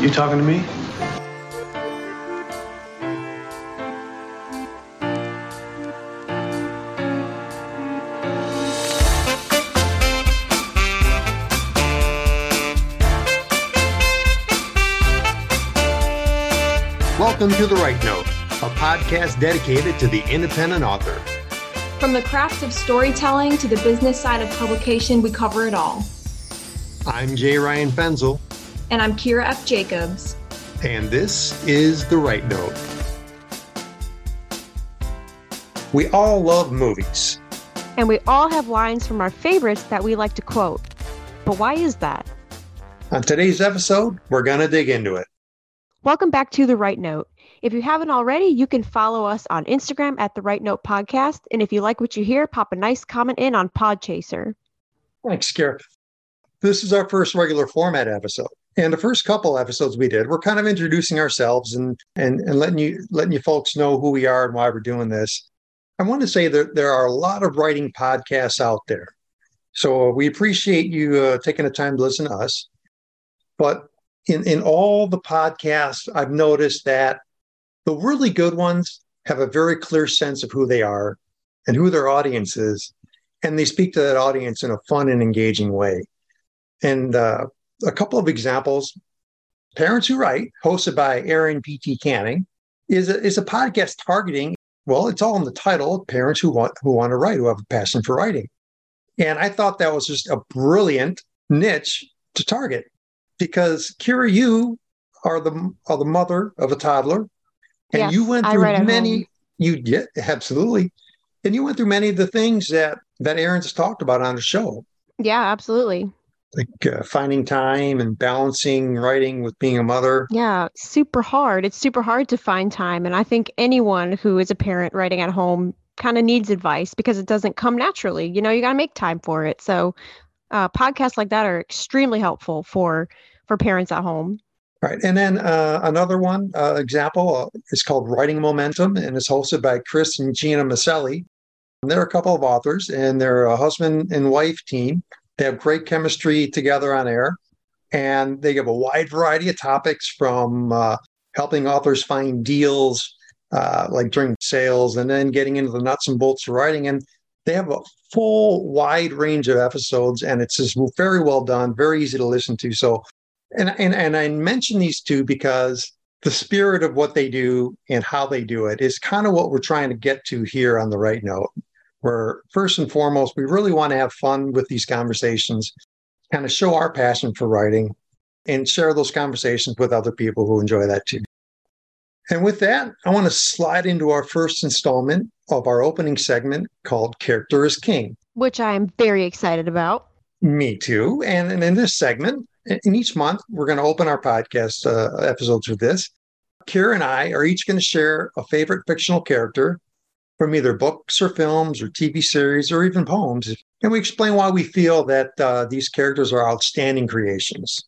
You talking to me? Welcome to The Right Note, a podcast dedicated to the independent author. From the craft of storytelling to the business side of publication, we cover it all. I'm J Ryan Fenzel, And I'm Keira F. Jacobs. and this is The Right Note. We all love movies. And we all have lines from our favorites that we like to quote. But why is that? On today's episode, we're going to dig into it. Welcome back to The Right Note. If you haven't already, you can follow us on Instagram at The Right Note Podcast. And if you like what you hear, pop a nice comment in on Podchaser. Thanks, Kara. This is our first regular format episode. And the first couple episodes we did, we're kind of introducing ourselves and, and, and letting you letting you folks know who we are and why we're doing this. I want to say that there are a lot of writing podcasts out there. So we appreciate you uh, taking the time to listen to us. But in, in all the podcasts, I've noticed that the really good ones have a very clear sense of who they are and who their audience is. And they speak to that audience in a fun and engaging way. And uh, a couple of examples Parents Who Write, hosted by Aaron P.T. Canning, is a, is a podcast targeting, well, it's all in the title parents who want, who want to write, who have a passion for writing. And I thought that was just a brilliant niche to target because Keira, you are the, are the mother of a toddler, and Yes, you went through many. You yeah, absolutely, and you went through many of the things that that Aaron's talked about on the show Yeah, absolutely. Like uh, finding time and balancing writing with being a mother. Yeah, super hard. It's super hard to find time. And I think anyone who is a parent writing at home kind of needs advice because it doesn't come naturally. You know, you got to make time for it. So, uh, podcasts like that are extremely helpful for for parents at home. Right. And then uh, another one uh, example uh, is called Writing Momentum and it's hosted by Chris and Gina Maselli. And they're a couple of authors and they're a husband and wife team. They have great chemistry together on air and they give a wide variety of topics from uh, helping authors find deals uh, like during sales and then getting into the nuts and bolts of writing. And they have a full wide range of episodes and it's just very well done, very easy to listen to. So and, and and I mention these two because the spirit of what they do and how they do it is kind of what we're trying to get to here on the right note. Where first and foremost, we really want to have fun with these conversations, kind of show our passion for writing, and share those conversations with other people who enjoy that too. And with that, I want to slide into our first installment of our opening segment called Character is King. which I am very excited about. Me too. And, and in this segment, in each month, we're going to open our podcast uh, episodes with this. Keira and I are each going to share a favorite fictional character from either books or films or TV series or even poems. And we explain why we feel that uh, these characters are outstanding creations.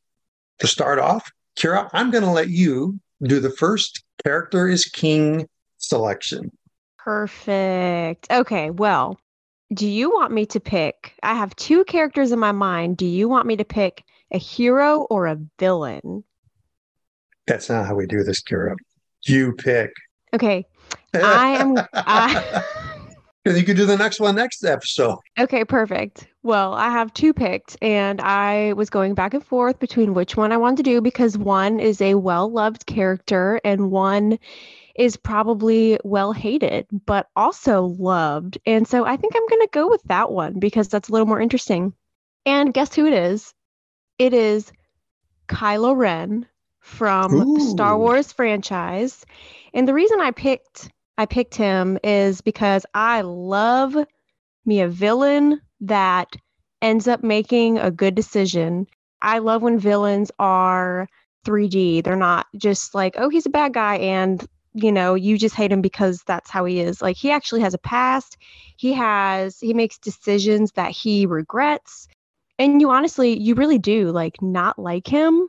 To start off, Keira, I'm going to let you do the first character is king selection. Perfect. Okay, well, do you want me to pick? I have two characters in my mind. Do you want me to pick a hero or a villain? That's not how we do this, Keira. You pick. Okay, I am. I, you can do the next one next episode. okay, perfect. Well, I have two picked, and I was going back and forth between which one I wanted to do because one is a well loved character and one is probably well hated, but also loved. And so I think I'm going to go with that one because that's a little more interesting. And guess who it is? It is Kylo Ren from Star Wars franchise. And the reason I picked I picked him is because I love me a villain that ends up making a good decision. I love when villains are 3D. They're not just like, oh, he's a bad guy and you know, you just hate him because that's how he is. Like he actually has a past. He has he makes decisions that he regrets. And you honestly, you really do like not like him.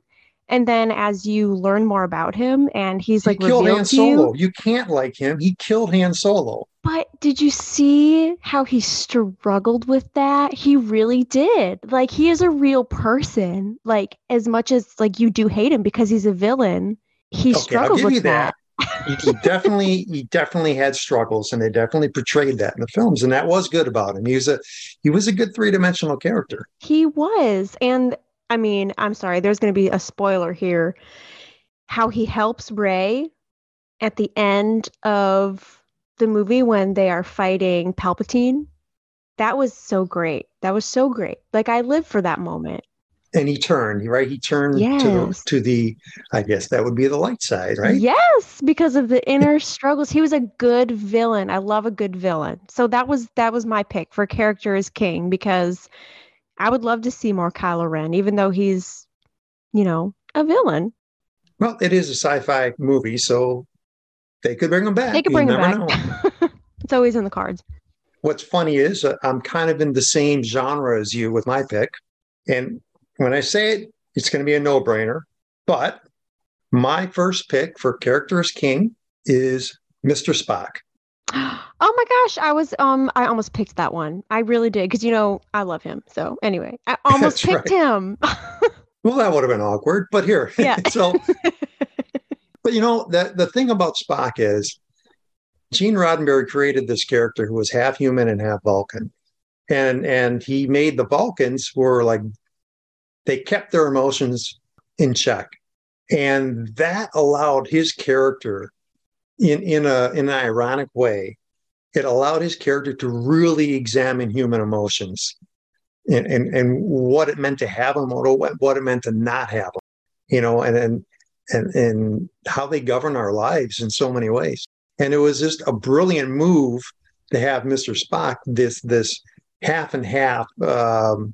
And then as you learn more about him and he's like he killed Han to you, You can't like him. He killed Han Solo. But did you see how he struggled with that? He really did. Like he is a real person. Like as much as like you do hate him because he's a villain, he Okay, struggled with that. that. he, he definitely he definitely had struggles and they definitely portrayed that in the films and that was good about him he was a he was a good three-dimensional character He was. And I mean, I'm sorry, there's going to be a spoiler here. How he helps Rey at the end of the movie when they are fighting Palpatine. That was so great. That was so great. Like I live for that moment. and he turned right he turned to the to the i guess that would be the light side right Yes, because of the inner struggles. He was a good villain. I love a good villain. So that was that was my pick for character as king because I would love to see more Kylo Ren, even though he's, you know, a villain. well it is a sci-fi movie so they could bring him back They could You bring him back. it's always in the cards. what's funny is uh, i'm kind of in the same genre as you with my pick and when i say it it's going to be a no-brainer but my first pick for character as king is mr spock Oh my gosh, I was um I almost picked that one. I really did because you know I love him. So anyway, I almost That's picked him. well that would have been awkward but here Yeah. so but you know that the thing about spock is gene roddenberry created this character who was half human and half vulcan and and he made the vulcans were like they kept their emotions in check and that allowed his character in in a in an ironic way it allowed his character to really examine human emotions and and, and what it meant to have them or what, it meant to not have them you know and and and and how they govern our lives in so many ways. And it was just a brilliant move to have mr spock this this half and half um,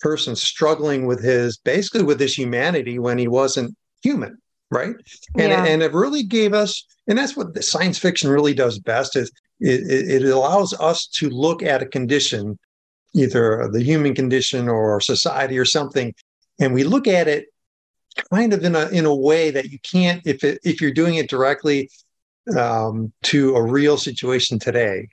person struggling with his basically with his humanity when he wasn't human right and, Yeah. and it really gave us and that's what the science fiction really does best is it, it, allows us to look at a condition either the human condition or society or something and we look at it kind of in a in a way that you can't if it, if you're doing it directly um, to a real situation today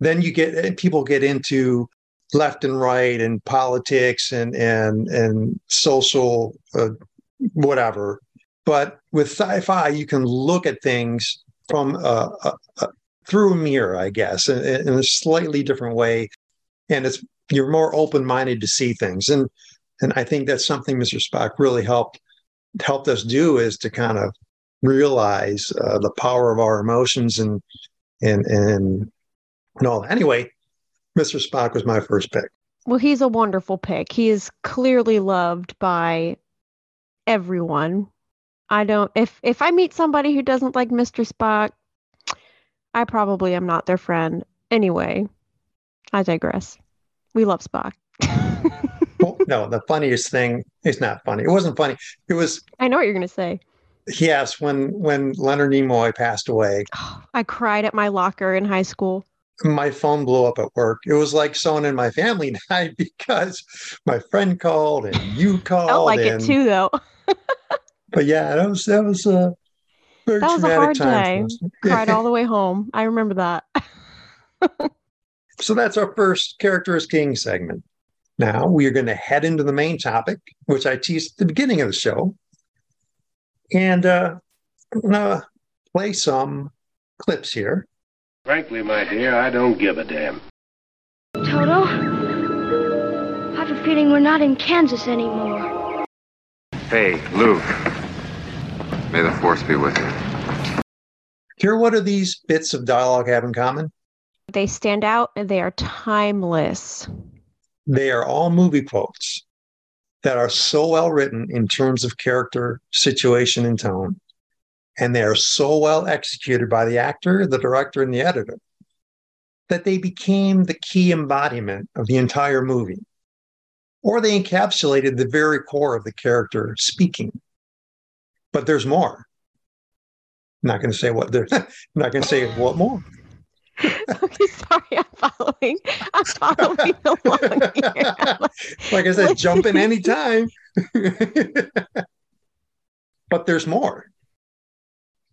then you get people get into left and right and politics and and and social uh, whatever but with sci-fi you can look at things from a, a, a through a mirror i guess in, in a slightly different way and it's you're more open-minded to see things and and i think that's something mr spock really helped helped us do is to kind of realize uh, the power of our emotions and and and and all. Anyway, Mr. Spock was my first pick. Well, he's a wonderful pick. He is clearly loved by everyone. I don't if if I meet somebody who doesn't like Mr. Spock, I probably am not their friend. Anyway, I digress. We love Spock. Well, no, the funniest thing is not funny. It wasn't funny. It was I know what you're going to say. yes when when Leonard Nimoy passed away. I cried at my locker in high school. My phone blew up at work. It was like someone in my family died because my friend called and you called. I like and, it too, though. But yeah, that was that was a very That was a hard time. day. Cried all the way home. I remember that. So that's our first character as king segment. Now we are going to head into the main topic, which I teased at the beginning of the show. And uh, I'm going to play some clips here. Frankly, my dear, I don't give a damn. Toto, I have a feeling we're not in Kansas anymore. Hey, Luke. May the force be with you. Here, what do these bits of dialogue have in common? They stand out and they are timeless. They are all movie quotes that are so well written in terms of character, situation, and tone. And they are so well executed by the actor, the director, and the editor that they became the key embodiment of the entire movie. Or they encapsulated the very core of the character speaking. But there's more. I'm not going to say what there. I'm not going to say what more. okay, sorry, I'm following. I'm following along here. Like I said, jump in any time. But there's more.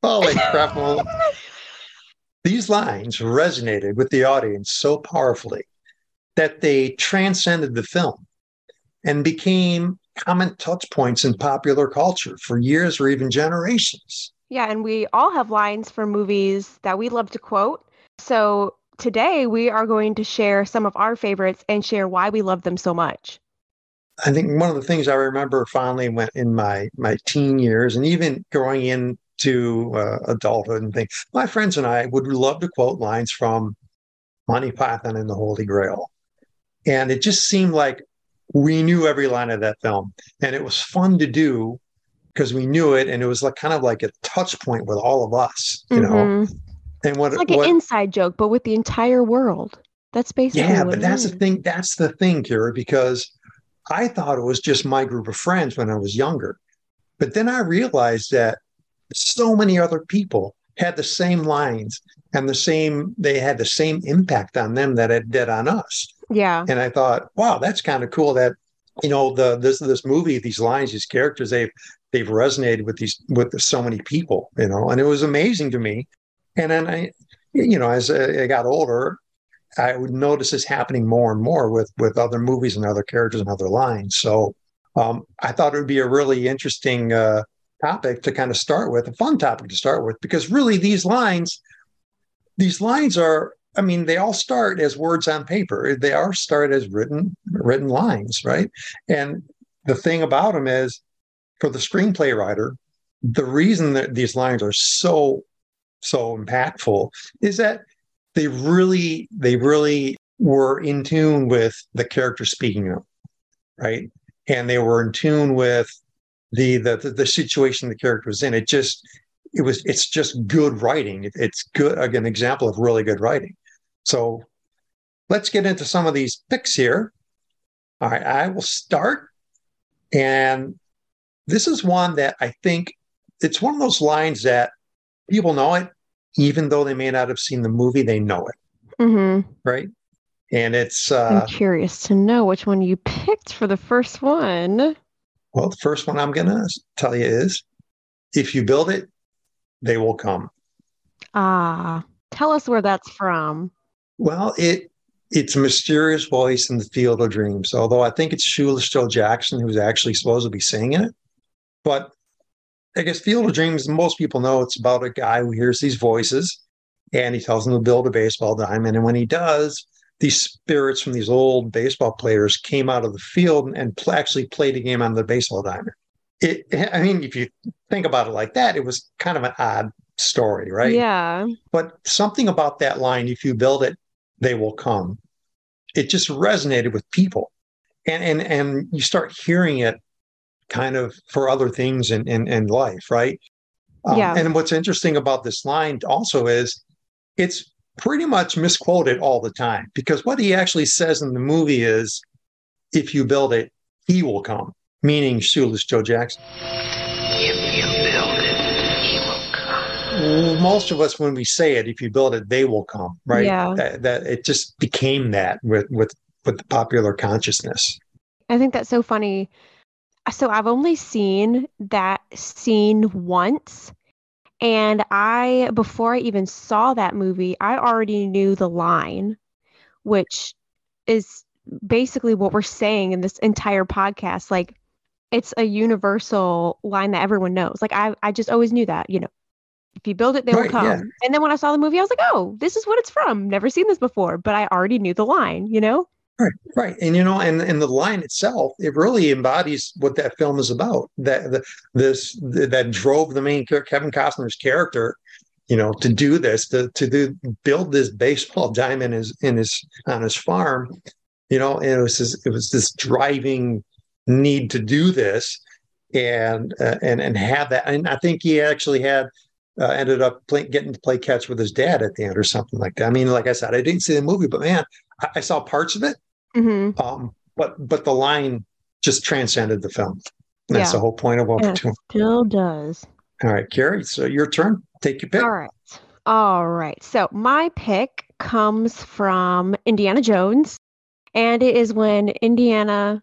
Holy crap. Well, these lines resonated with the audience so powerfully that they transcended the film and became common touch points in popular culture for years or even generations. Yeah, and we all have lines from movies that we love to quote. So today we are going to share some of our favorites and share why we love them so much. I think one of the things I remember fondly went in my my teen years and even growing into uh, adulthood and things. My friends and I would love to quote lines from Monty Python and the Holy Grail. And it just seemed like we knew every line of that film. And it was fun to do because we knew it and it was like kind of like a touch point with all of us you Mhm. know and what It's like what, an inside joke, but with the entire world. That's basically yeah but that's the thing that's the thing Keira because I thought it was just my group of friends when I was younger. But then I realized that so many other people had the same lines and the same they had the same impact on them that it did on us Yeah. and I thought, wow, that's kind of cool that you know the this this movie, these lines, these characters, they've they've resonated with these with so many people, you know, and it was amazing to me. And then I, you know, as I got older, I would notice this happening more and more with with other movies and other characters and other lines. So um, I thought it would be a really interesting uh, topic to kind of start with, a fun topic to start with, because really these lines, these lines are I mean, they all start as words on paper. They are start as written written lines, right? And the thing about them is, for the screenplay writer, the reason that these lines are so so impactful is that they really they really were in tune with the character speaking them, right? And they were in tune with the the the, the situation the character was in. It just it was it's just good writing. It's good an example of really good writing. So let's get into some of these picks here. All right, I will start. And this is one that I think it's one of those lines that people know it, even though they may not have seen the movie, they know it, hmm right? And it's, uh, I'm curious to know which one you picked for the first one. well, the first one I'm going to tell you is if you build it, they will come. Ah, tell us where that's from. Well, it it's a mysterious voice in the field of dreams. Although I think it's Shoeless Joe Jackson who's actually supposed to be singing it. But I guess Field of Dreams, most people know it's about a guy who hears these voices and he tells them to build a baseball diamond. And when he does, these spirits from these old baseball players came out of the field and pl- actually played a game on the baseball diamond. It, I mean, if you think about it like that, it was kind of an odd story, right? Yeah. But something about that line, if you build it, they will come. It just resonated with people. And and and you start hearing it kind of for other things in in, in life, right? Um, Yeah. And what's interesting about this line also is it's pretty much misquoted all the time because what he actually says in the movie is if you build it, he will come, meaning Shoeless Joe Jackson. Most of us when we say it if you build it they will come right Yeah. that, that it just became that with with with the popular consciousness I think that's so funny. So I've only seen that scene once. And I, before I even saw that movie, I already knew the line, which is basically what we're saying in this entire podcast. Like, it's a universal line that everyone knows. Like, I, I just always knew that, you know, if you build it, they will come. yeah. And then when I saw the movie, I was like, oh, this is what it's from. Never seen this before, but I already knew the line, you know? right right and you know and and the line itself it really embodies what that film is about that the, this that drove the main character kevin costner's character you know to do this to to do build this baseball diamond in his in his on his farm you know and it was this, it was this driving need to do this and uh, and and have that and i think he actually had uh, ended up play, getting to play catch with his dad at the end or something like that i mean like i said i didn't see the movie but man i, I saw parts of it hmm um, but but the line just transcended the film. And That's the whole point of And it Opportunity. still does. All right, Carrie. So your turn. Take your pick. All right. All right. So my pick comes from Indiana Jones, and it is when Indiana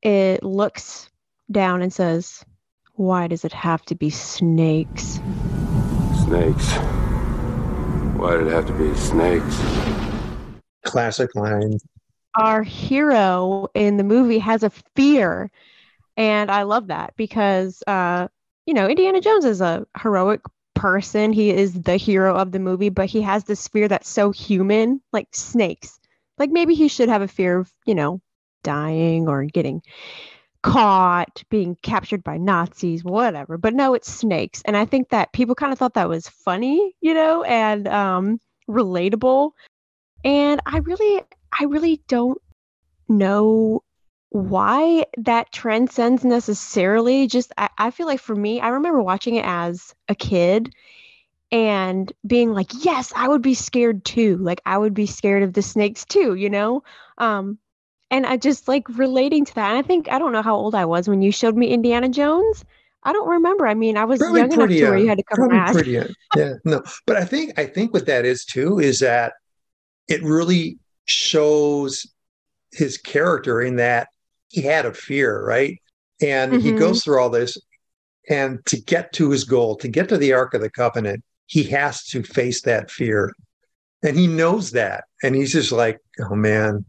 it looks down and says, Why does it have to be snakes? Snakes. Why did it have to be snakes? Classic line. Our hero in the movie has a fear. And I love that because, uh, you know, Indiana Jones is a heroic person. He is the hero of the movie, but he has this fear that's so human, like snakes. Like maybe he should have a fear of, you know, dying or getting caught, being captured by Nazis, whatever. But no, it's snakes. And I think that people kind of thought that was funny, you know, and um relatable. And I really I really don't know why that transcends necessarily. Just I, I feel like for me, I remember watching it as a kid and being like, yes, I would be scared too. Like I would be scared of the snakes too, you know? Um, and I just like relating to that. I think I don't know how old I was when you showed me Indiana Jones. I don't remember. I mean, I was Probably young enough to where you had to cover Probably eyes. pretty young. Yeah, no, but I think I think what that is too is that it really shows his character in that he had a fear, right? And he Mhm. goes through all this, and to get to his goal, to get to the Ark of the Covenant, he has to face that fear, and he knows that, and he's just like, "Oh man,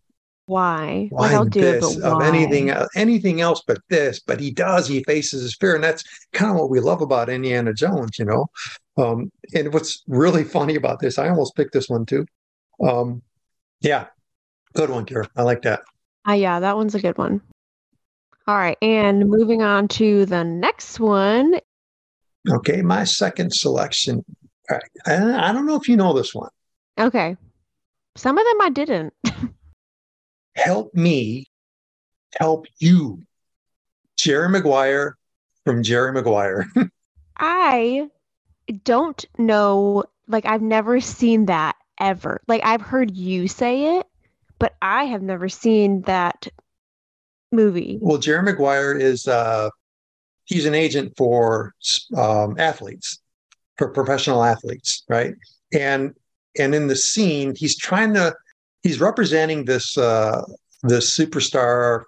Why? why like I'll do it, this but of why? anything uh, anything else but this but he does he faces his fear and that's kind of what we love about indiana jones you know um and what's really funny about this i almost picked this one too um yeah good one Keira. i like that Ah, yeah, that one's a good one. All right, and moving on to the next one. okay my second selection all right I, I don't know if you know this one Okay, some of them I didn't. help me help you jerry maguire from jerry maguire I don't know. Like, I've never seen that ever. Like, I've heard you say it, but I have never seen that movie. Well, Jerry Maguire is uh, he's an agent for um, athletes, for professional athletes, right? And and in the scene, he's trying to he's representing this uh, this superstar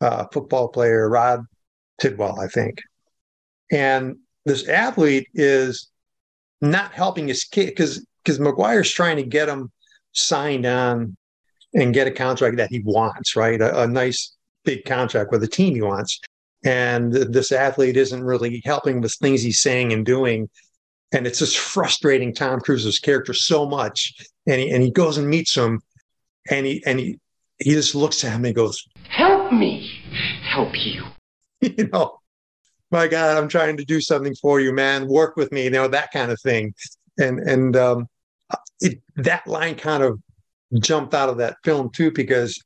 uh, football player, Rod Tidwell, I think. And this athlete is not helping his kid because because Maguire's trying to get him signed on and get a contract that he wants, right? A, a nice big contract with a team he wants. And this athlete isn't really helping with things he's saying and doing. And it's just frustrating Tom Cruise's character so much. And he, and he goes and meets him and he and he he just looks at him and goes, Help me help you. you know, my God, I'm trying to do something for you, man. Work with me, you know, that kind of thing. And and um, it, that line kind of jumped out of that film too, because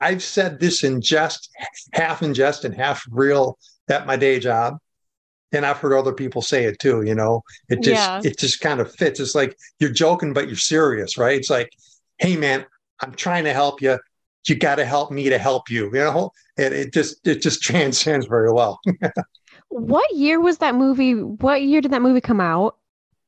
I've said this in jest, half in jest and half real at my day job. And I've heard other people say it too, you know. It just Yeah. it just kind of fits. It's like you're joking, but you're serious, right? It's like, hey man, I'm trying to help you. You got to help me to help you. You know, and it just it just transcends very well. What year was that movie? What year did that movie come out?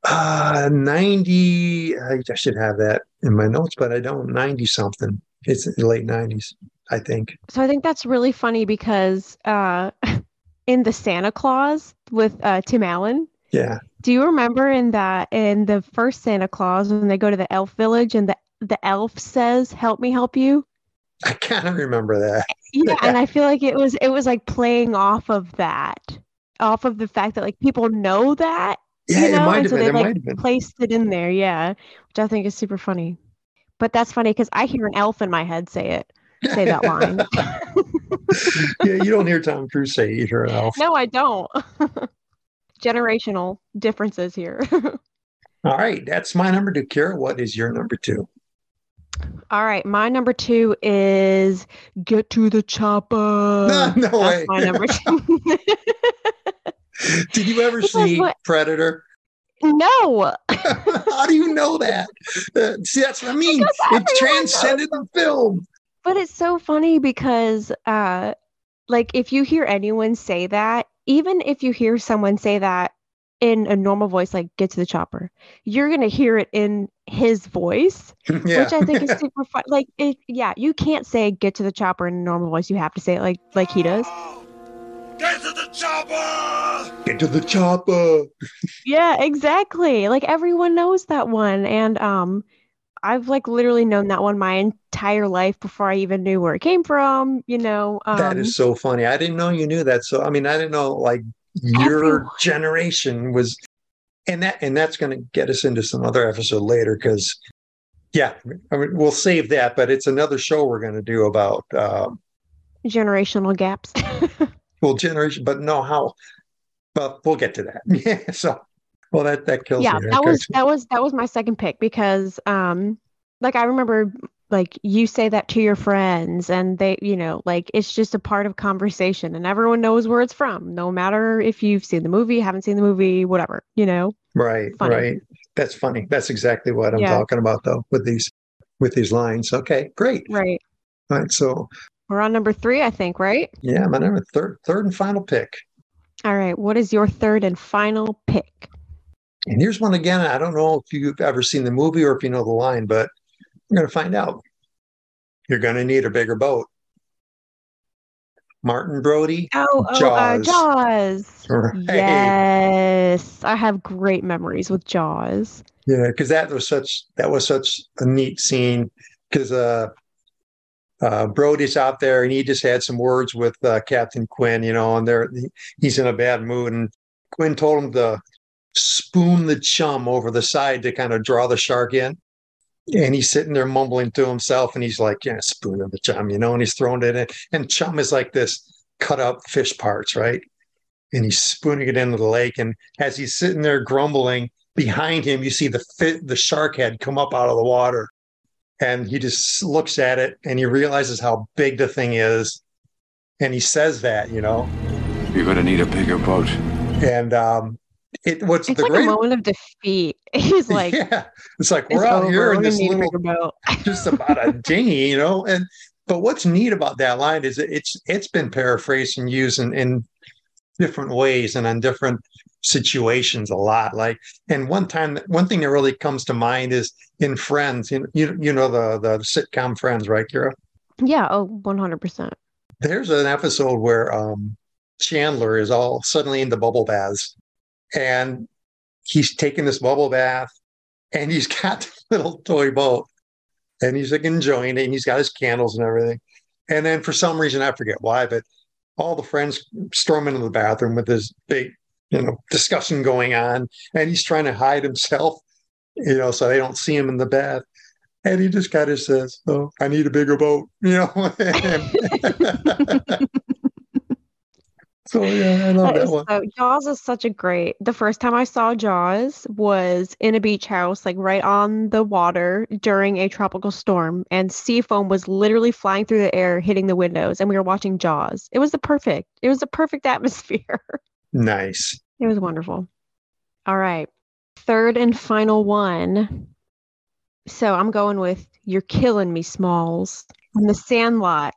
Uh 90 I I should have that in my notes, but I don't 90 something. It's late 90s, I think. So I think that's really funny because uh, in the Santa Clause with uh, Tim Allen, Yeah. do you remember in that in the first Santa Clause when they go to the elf village and the the elf says, "Help me help you"? I kind of remember that. Yeah, and I feel like it was it was like playing off of that, off of the fact that like people know that, Yeah, you it know, might and have so been. they It like been. placed it in there, yeah, which I think is super funny. But that's funny because I hear an elf in my head say it, say that line. yeah, you don't hear Tom Cruise say eat her elf. no, I don't. Generational differences here. All right, that's my number two. Keira, what is your number two? All right, my number two is get to the chopper. No, no way. My number two. Did you ever Because see what- Predator? no, How do you know that? Uh, see, that's what I mean. It transcended the film. But it's so funny because, uh, like, if you hear anyone say that, even if you hear someone say that in a normal voice, like "get to the chopper," you're gonna hear it in his voice, yeah. which I think is super fun. Like, it, yeah, you can't say "get to the chopper" in a normal voice. You have to say it like like he does. Get to the chopper! Get to the chopper. Yeah, exactly. Like everyone knows that one. And um I've like literally known that one my entire life before I even knew where it came from, you know. Um that is so funny. I didn't know you knew that. So I mean, I didn't know like your Everyone. generation was, and that and that's going to get us into some other episode later because, yeah, I mean, we'll save that. But it's another show we're going to do about um, generational gaps. well generation, but no how. But we'll get to that. Yeah. So, well, that that kills yeah, me. that was that was that was my second pick because um like I remember like you say that to your friends and they you know like it's just a part of conversation and everyone knows where it's from no matter if you've seen the movie haven't seen the movie whatever you know right. funny. Right. That's funny. That's exactly what I'm Yeah. talking about, though, with these with these lines. Okay, great. right All right. So, we're on number three I think right yeah, my number third third and final pick. all right what is your third and final pick And here's one again. I don't know if you've ever seen the movie or if you know the line, but we're going to find out. You're going to need a bigger boat. Martin Brody. oh oh uh, Jaws. Jaws Right. yes I have great memories with Jaws Yeah, because that was such that was such a neat scene. Because uh, uh, Brody's out there and he just had some words with uh, Captain Quinn, you know, and they're he's in a bad mood, and Quinn told him to spoon the chum over the side to kind of draw the shark in. And he's sitting there mumbling to himself, and he's like, "Yeah, spoon of the chum," you know, and he's throwing it in. And chum is like this cut up fish parts, right? And he's spooning it into the lake. And as he's sitting there grumbling, behind him, you see the fit, the shark head come up out of the water, and he just looks at it and he realizes how big the thing is, and he says that, you know, You're gonna need a bigger boat. and um, it what's it's the like great, a moment of defeat. He's like yeah, it's like it's we're out over. here in this little, just about a dinghy, you know, and but what's neat about that line is it's it's been paraphrased and used in, in different ways and on different situations a lot like and one time one thing that really comes to mind is in friends you, you, you know the the sitcom friends right keira? Yeah, oh, 100%. there's an episode where um chandler is all suddenly into bubble baths and he's taking this bubble bath and he's got this little toy boat and he's like enjoying it and he's got his candles and everything. And then for some reason i forget why but all the friends storm into the bathroom with this big you know discussion going on and he's trying to hide himself you know so they don't see him in the bath. And he just kind of says oh i need a bigger boat you know so yeah i love That that one so- Jaws is such a great. The first time I saw Jaws was in a beach house, like right on the water during a tropical storm, and sea foam was literally flying through the air, hitting the windows, and we were watching Jaws. It was the perfect. It was the perfect atmosphere. nice It was wonderful. All right. Third and final one. So I'm going with You're Killing Me, Smalls from The Sandlot.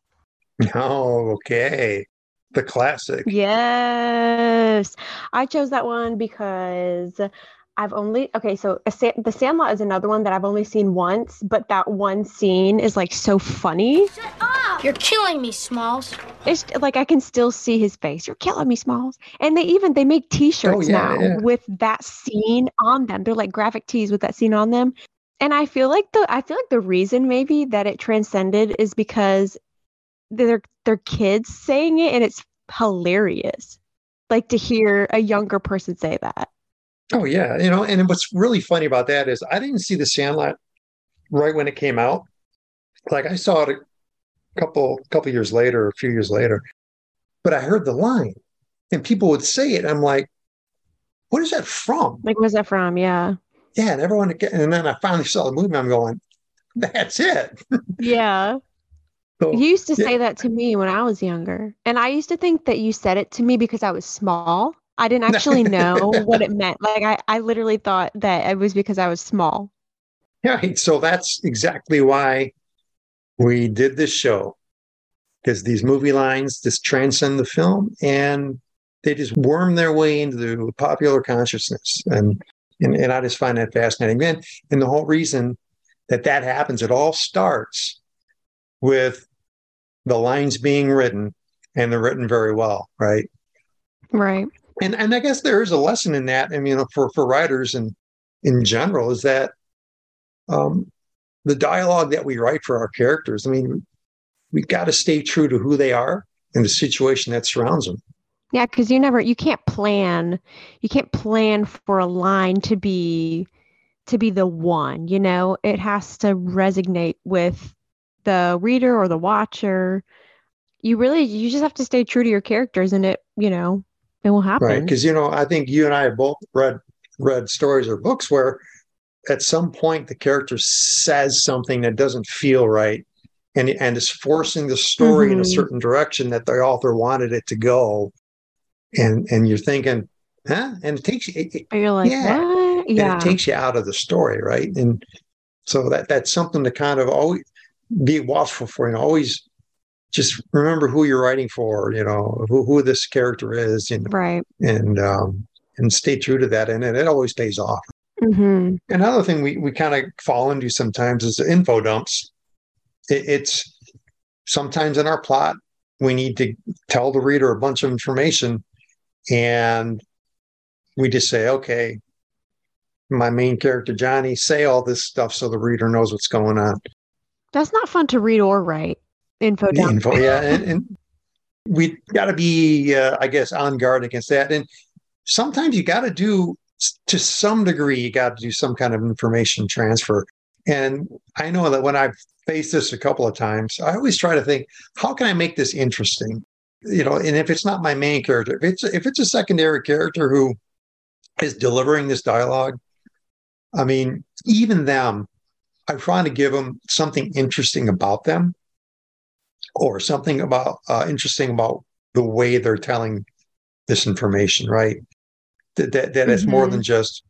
oh okay the classic Yes. I chose that one because I've only, okay, so a Sa- The Sandlot is another one that I've only seen once, but that one scene is like so funny. Shut up! You're killing me, Smalls. It's like I can still see his face. You're killing me, Smalls. And they even they make T-shirts Oh, yeah, now yeah. with that scene on them. They're like graphic tees with that scene on them. And I feel like the I feel like the reason maybe that it transcended is because they're they're kids saying it and it's hilarious. Like to hear a younger person say that. Oh yeah, you know, and what's really funny about that is I didn't see the Sandlot right when it came out. Like I saw it a couple couple years later, a few years later, but I heard the line, and people would say it. I'm like, "What is that from?" Like where's that from? Yeah. Yeah, and everyone, and then I finally saw the movie. I'm going, "That's it." Yeah. So, You used to yeah. say that to me when I was younger. And I used to think that you said it to me because I was small. I didn't actually know what it meant. Like I, I literally thought that it was because I was small. Right. So that's exactly why we did this show. Because these movie lines just transcend the film and they just worm their way into the popular consciousness. And and, and I just find that fascinating. And, and the whole reason that that happens, it all starts with the lines being written and they're written very well, right? Right. And and I guess there is a lesson in that. I mean, for for writers and in general, is that um, the dialogue that we write for our characters. I mean, we've got to stay true to who they are and the situation that surrounds them. Yeah, because you never you can't plan you can't plan for a line to be to be the one, you know? It has to resonate with the reader or the watcher. You really you just have to stay true to your characters and it, you know, it will happen. Right. Because you know, I think you and I have both read read stories or books where at some point the character says something that doesn't feel right and and is forcing the story mm-hmm. in a mm-hmm. certain direction that the author wanted it to go and and you're thinking, huh? And it takes you. It, you're like, yeah, what? yeah. And it takes you out of the story, right? And so that that's something to kind of always be watchful for. You know, always just remember who you're writing for. You know, who who this character is, and right, and um, and stay true to that, and, and it always pays off. Mm-hmm. Another thing we we kind of fall into sometimes is info dumps. It, it's sometimes in our plot we need to tell the reader a bunch of information and we just say, okay, my main character, Johnny, say all this stuff so the reader knows what's going on. That's not fun to read or write. Info dump. Info, yeah. And, and we got to be, uh, I guess, on guard against that. And sometimes you got to do, to some degree, you got to do some kind of information transfer. And I know that when I've faced this a couple of times, I always try to think, how can I make this interesting? you know, and if it's not my main character, if it's if it's a secondary character who is delivering this dialogue, I mean, even them, I'm trying to give them something interesting about them, or something about uh, interesting about the way they're telling this information, right? That that, that mm-hmm. it's more than mm-hmm. just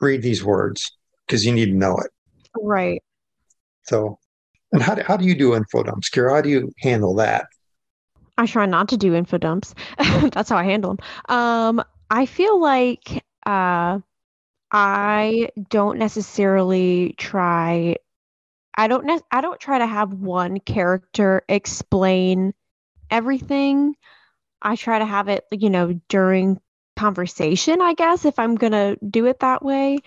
read these words because you need to know it, right? So, and how do, how do you do info dumps, Keira? How do you handle that? I try not to do info dumps. That's how I handle them. Um, I feel like uh, I don't necessarily try. I don't. Ne- I don't try to have one character explain everything. I try to have it, you know, during conversation. I guess if I'm gonna do it that way,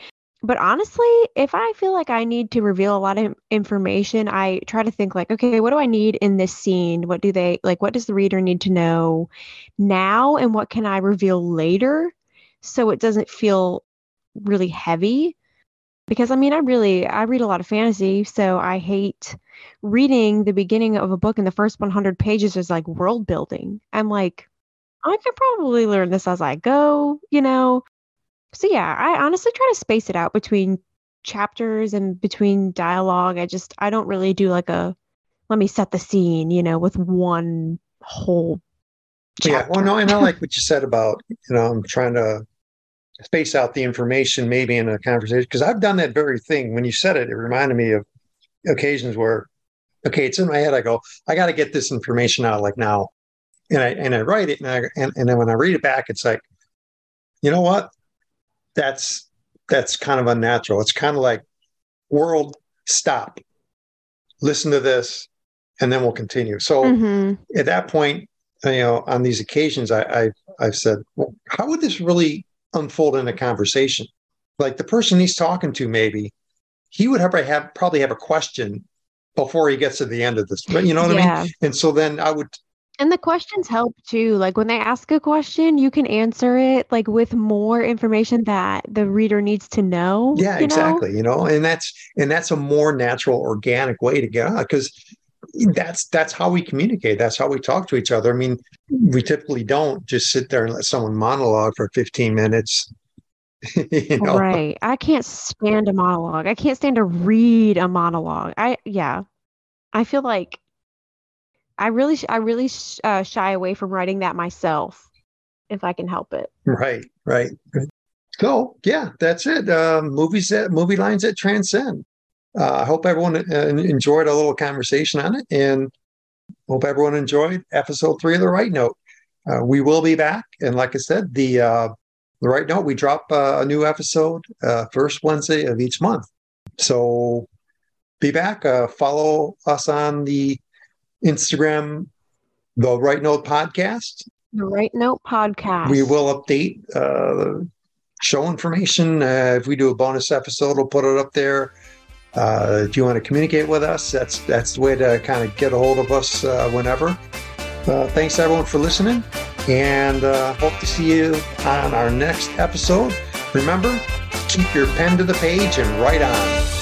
but honestly, if I feel like I need to reveal a lot of information, I try to think like, okay, what do I need in this scene? What do they like? What does the reader need to know now? And what can I reveal later so it doesn't feel really heavy? Because I mean, I really, I read a lot of fantasy, so I hate reading the beginning of a book and the first 100 pages is like world building. I'm like, I can probably learn this as I go, you know? so yeah, I honestly try to space it out between chapters and between dialogue. I just I don't really do like a let me set the scene, you know, with one whole chapter. Yeah, well no, and I like what you said about, you know, I'm trying to space out the information maybe in a conversation because I've done that very thing. When you said it, it reminded me of occasions where okay, it's in my head. I go, I got to get this information out like now, and I and I write it, and I and, and then when I read it back, it's like, you know what? that's that's kind of unnatural. It's kind of like world stop, listen to this, and then we'll continue. So mm-hmm. at that point, you know, on these occasions, I, I I've said, well, how would this really unfold in a conversation? Like the person he's talking to, maybe he would have, have probably have a question before he gets to the end of this. But you know what yeah. I mean? And so then I would and the questions help too. Like when they ask a question, you can answer it like with more information that the reader needs to know. Yeah, you exactly. Know? You know, and that's and that's a more natural, organic way to get out because that's that's how we communicate. That's how we talk to each other. I mean, we typically don't just sit there and let someone monologue for 15 minutes. you know? Right. I can't stand a monologue. I can't stand to read a monologue. I yeah. I feel like I really, I really uh, shy away from writing that myself, if I can help it. Right, right. So yeah, that's it. Uh, movies that movie lines that transcend. Uh, I hope everyone uh, enjoyed a little conversation on it, and hope everyone enjoyed episode three of the Right Note. Uh, we will be back, and like I said, the uh, the Right Note we drop a new episode first Wednesday of each month. So be back. follow us on the Instagram, the Right Note Podcast, The Right Note podcast. We will update uh, the show information. Uh, if we do a bonus episode, we'll put it up there. Uh, if you want to communicate with us, that's that's the way to kind of get a hold of us uh, whenever. Uh, thanks everyone for listening, and uh, hope to see you on our next episode. Remember, keep your pen to the page and write on.